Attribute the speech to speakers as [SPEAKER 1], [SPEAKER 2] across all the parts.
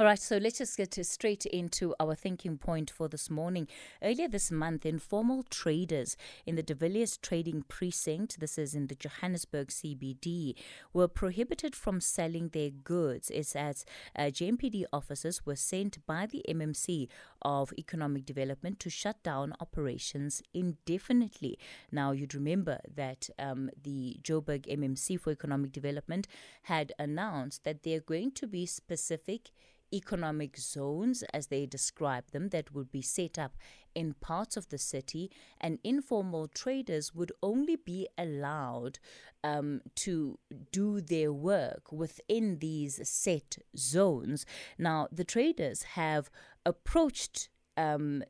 [SPEAKER 1] All right, so let's just get straight into our thinking point for this morning. Earlier this month, informal traders in the De Villiers Trading Precinct, this is in the Johannesburg CBD, were prohibited from selling their goods. It's as uh, JMPD officers were sent by the MMC of Economic Development to shut down operations indefinitely. Now, you'd remember that um, the Joburg MMC for Economic Development had announced that they're going to be specific economic zones, as they describe them, that would be set up in parts of the city, and informal traders would only be allowed um, to do their work within these set zones. Now, the traders have approached um,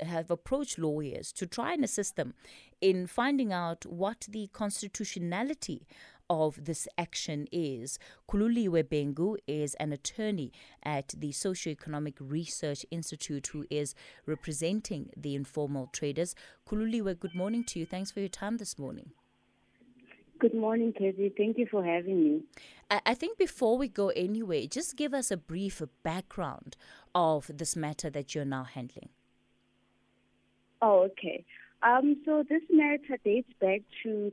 [SPEAKER 1] have approached lawyers to try and assist them in finding out what the constitutionality of this action is. Khululiwe Bhengu is an attorney at the Socioeconomic Research Institute who is representing the informal traders. Khululiwe, good morning to you. Thanks for your time this morning.
[SPEAKER 2] Good morning, Katie. Thank you for having me.
[SPEAKER 1] I think before we go anywhere, just give us a brief background of this matter that you're now handling.
[SPEAKER 2] Oh, okay. Um, so this matter dates back to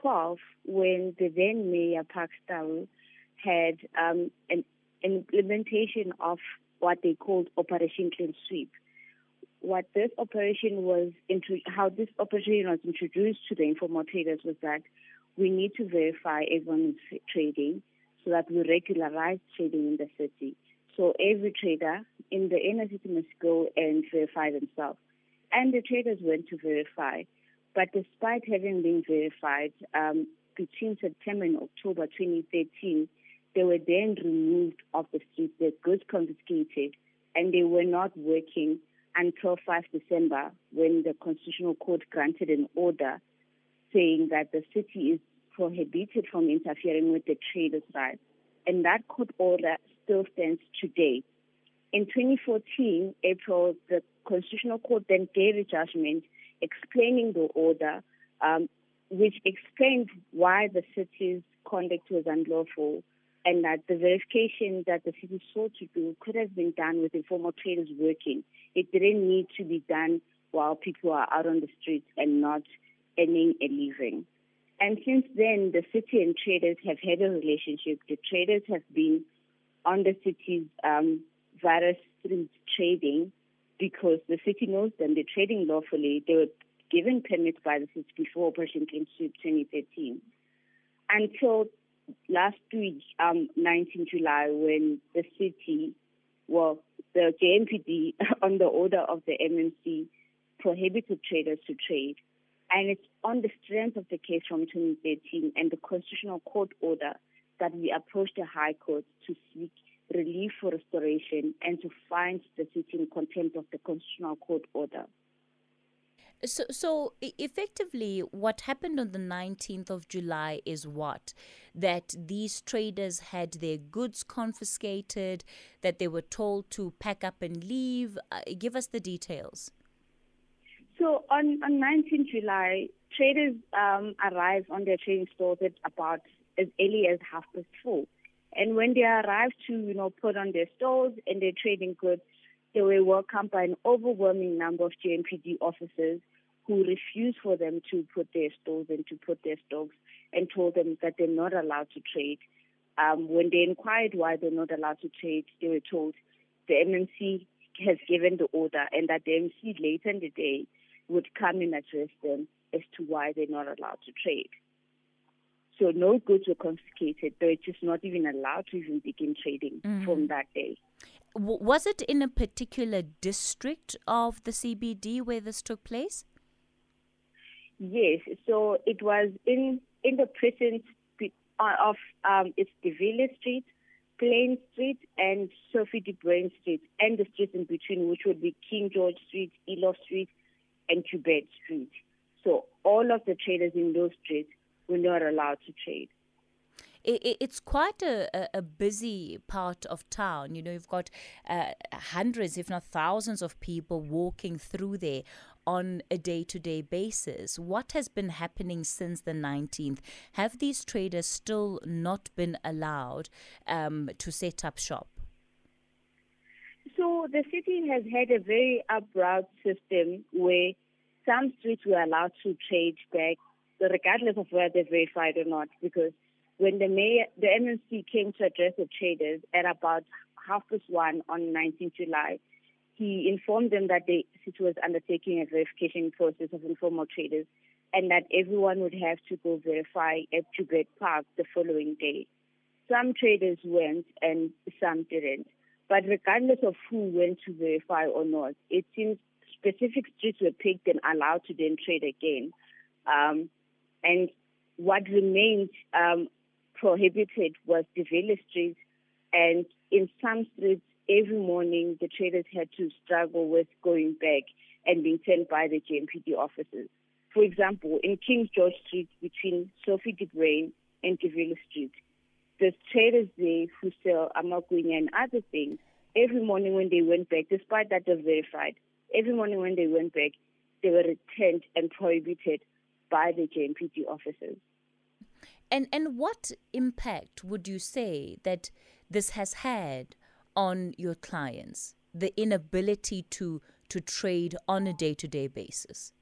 [SPEAKER 2] 2012 when the then mayor Park had um, an, an implementation of what they called Operation Clean Sweep. What this operation was, into, how this operation was introduced to the informal traders was that we need to verify everyone's trading so that we regularize trading in the city. So every trader in the inner city must go and verify themselves and the traders went to verify. But despite having been verified um, between September and October 2013, they were then removed off the street, their goods confiscated, and they were not working until 5 December when the Constitutional Court granted an order saying that the city is prohibited from interfering with the traders' rights. And that court order still stands today. In 2014, April, the Constitutional Court then gave a judgment explaining the order, um, which explained why the city's conduct was unlawful and that the verification that the city sought to do could have been done with informal traders working. It didn't need to be done while people are out on the streets and not earning a living. And since then, the city and traders have had a relationship. The traders have been on the city's um, various street trading because the city knows them. They're trading lawfully. They were given permits by the city before Operation Clean Sweep 2013. Until last week, um, 19 July, when the city, well, the JMPD, on the order of the MMC, prohibited traders to trade. And it's on the strength of the case from 2013 and the Constitutional Court order that we approached the High Court to seek relief for restoration and to find the city in contempt of the Constitutional Court order.
[SPEAKER 1] So, so effectively, what happened on the 19th of July is what? That these traders had their goods confiscated, that they were told to pack up and leave. Uh, give us the details.
[SPEAKER 2] So, on, on 19th July, traders um, arrived on their trading stores at about as early as half past four. And when they arrived to, you know, put on their stalls and their trading goods, they were welcomed by an overwhelming number of JMPD officers who refused for them to put their stalls and to put their stocks and told them that they're not allowed to trade. Um, when they inquired why they're not allowed to trade, they were told the MMC has given the order and that the MC later in the day would come and address them as to why they're not allowed to trade. So no goods were confiscated. They were just not even allowed to even begin trading mm-hmm. from that day.
[SPEAKER 1] Was it in a particular district of the CBD where this took place?
[SPEAKER 2] Yes. So it was in in the precinct uh, of um, it's De Villiers Street, Plein Street, and Sophie de Bruyn Street, and the streets in between, which would be King George Street, Eloff Street, and Quebec Street. So all of the traders in those streets we're not allowed to trade.
[SPEAKER 1] it's quite a, a, busy part of town. You know, you've got uh, hundreds, if not thousands, of people walking through there on a day to day basis. What has been happening since the 19th? Have these traders still not been allowed um, to set up shop?
[SPEAKER 2] So the city has had a very abrupt system where some streets were allowed to trade back, regardless of whether they're verified or not, because when the mayor, the MMC came to address the traders at about half past one on 19 July, he informed them that the city was undertaking a verification process of informal traders and that everyone would have to go verify at Joubert Park the following day. Some traders went and some didn't. But regardless of who went to verify or not, it seems specific streets were picked and allowed to then trade again. Um, and what remained um, prohibited was the village streets. And in some streets, every morning the traders had to struggle with going back and being sent by the JMPD officers. For example, in King George Street between Sophie de Bruyn and De Villiers Street, the traders there who sell amagwinya and other things, every morning when they went back, despite that they're verified, every morning when they went back, they were returned and prohibited by the JMPD officers.
[SPEAKER 1] And and what impact would you say that this has had on your clients? The inability to to trade on a day to day basis.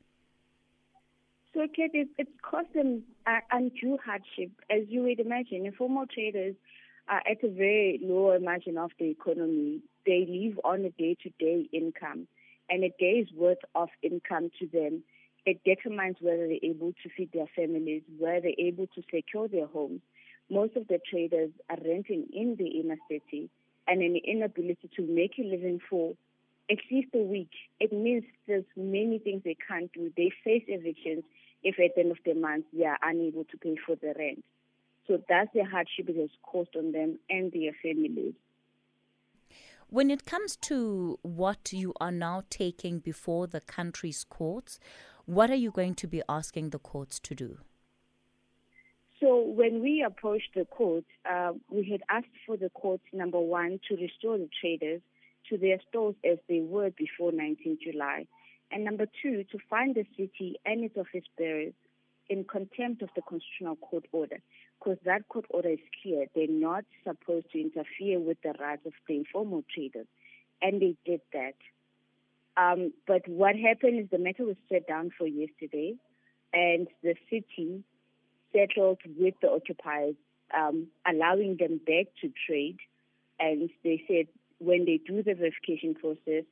[SPEAKER 2] So, Kate, it, it's caused them uh, undue hardship. As you would imagine, informal traders are at a very lower margin of the economy. They live on a day to day income, and a day's worth of income to them it determines whether they're able to feed their families, whether they're able to secure their homes. Most of the traders are renting in the inner city and an inability to make a living for at least a week. It means there's many things they can't do. They face evictions if at the end of the month they are unable to pay for the rent. So that's the hardship it has caused on them and their families.
[SPEAKER 1] When it comes to what you are now taking before the country's courts, what are you going to be asking the courts to do?
[SPEAKER 2] So when we approached the court, uh, we had asked for the court, number one, to restore the traders to their stores as they were before 19 July, and number two, to find the city and its office bearers in contempt of the constitutional court order, because that court order is clear. They're not supposed to interfere with the rights of the informal traders, and they did that. Um, but what happened is the matter was set down for yesterday, and the city settled with the occupiers, um, allowing them back to trade. And they said when they do the verification process,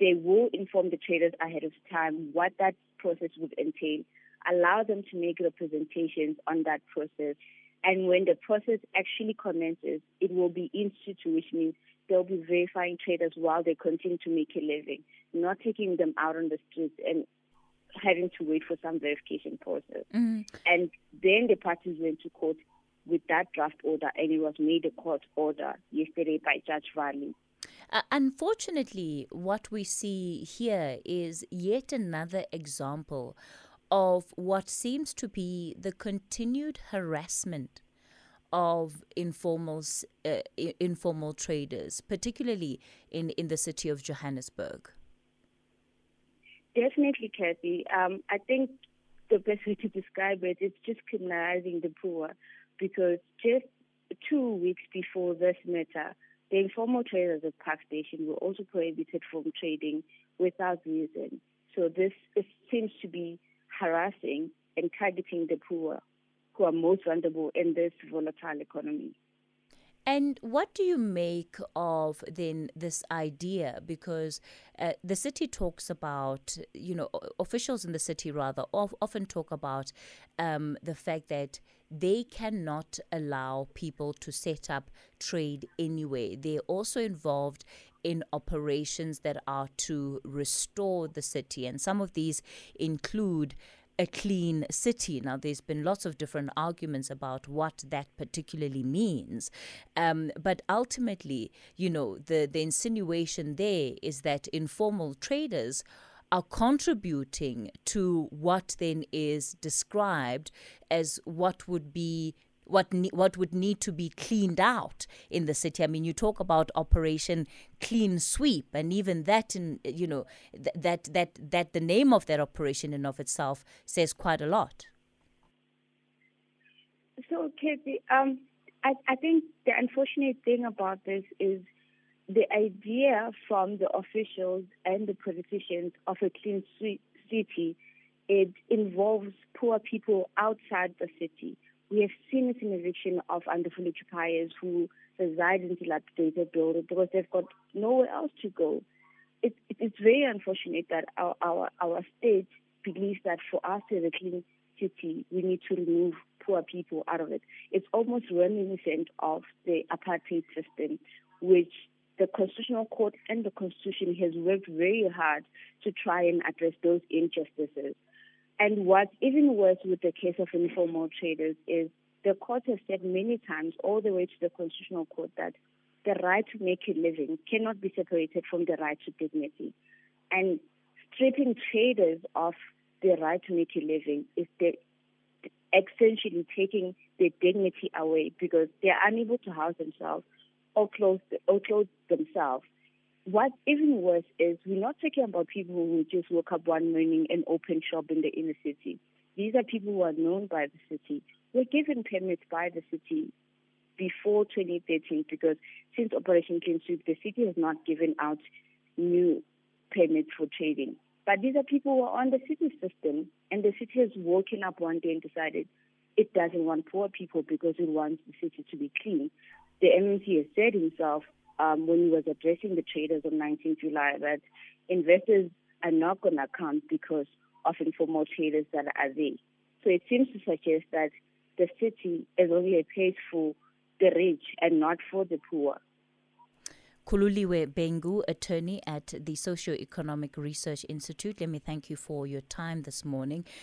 [SPEAKER 2] they will inform the traders ahead of time what that process would entail, allow them to make representations on that process. And when the process actually commences, it will be in situ, which means they'll be verifying traders while they continue to make a living, not taking them out on the streets and having to wait for some verification process. Mm-hmm. And then the parties went to court with that draft order, and it was made a court order yesterday by Judge Valley.
[SPEAKER 1] Uh, unfortunately, what we see here is yet another example of what seems to be the continued harassment of informal uh, informal traders, particularly in, in the city of Johannesburg?
[SPEAKER 2] Definitely, Kathy. Um, I think the best way to describe it is just criminalizing the poor, because just two weeks before this matter, the informal traders at Park Station were also prohibited from trading without reason. So this seems to be harassing and targeting the poor who are most vulnerable in this volatile economy.
[SPEAKER 1] And what do you make of then this idea? Because uh, the city talks about, you know, officials in the city rather of, often talk about um, the fact that they cannot allow people to set up trade anyway. They're also involved in operations that are to restore the city. And some of these include a clean city. Now, there's been lots of different arguments about what that particularly means. Um, but ultimately, you know, the, the insinuation there is that informal traders are contributing to what then is described as what would be what ne- what would need to be cleaned out in the city. I mean, you talk about Operation Clean Sweep, and even that, in you know, th- that that that the name of that operation in of itself says quite a lot.
[SPEAKER 2] So, Kathy, um, I, I think the unfortunate thing about this is the idea from the officials and the politicians of a clean city, it involves poor people outside the city. We have seen it in eviction of underfully occupiers who reside in dilapidated buildings because they've got nowhere else to go. It, it, it's very unfortunate that our, our, our state believes that for us to have a clean city, we need to remove poor people out of it. It's almost reminiscent of the apartheid system, which the Constitutional Court and the Constitution has worked very hard to try and address those injustices. And what's even worse with the case of informal traders is the court has said many times, all the way to the Constitutional Court, that the right to make a living cannot be separated from the right to dignity. And stripping traders of the right to make a living is the, essentially taking their dignity away because they are unable to house themselves or clothe, or clothe themselves. What's even worse is we're not talking about people who just woke up one morning and open shop in the inner city. These are people who are known by the city. Were given permits by the city before 2013 because since Operation Clean Sweep, the city has not given out new permits for trading. But these are people who are on the city system, and the city has woken up one day and decided it doesn't want poor people because it wants the city to be clean. The MMC has said himself um, when he was addressing the traders on 19 July that investors are not going to come because of informal traders that are there. So it seems to suggest that the city is only a place for the rich and not for the poor.
[SPEAKER 1] Khululiwe Bhengu, attorney at the Socio-Economic Research Institute. Let me thank you for your time this morning.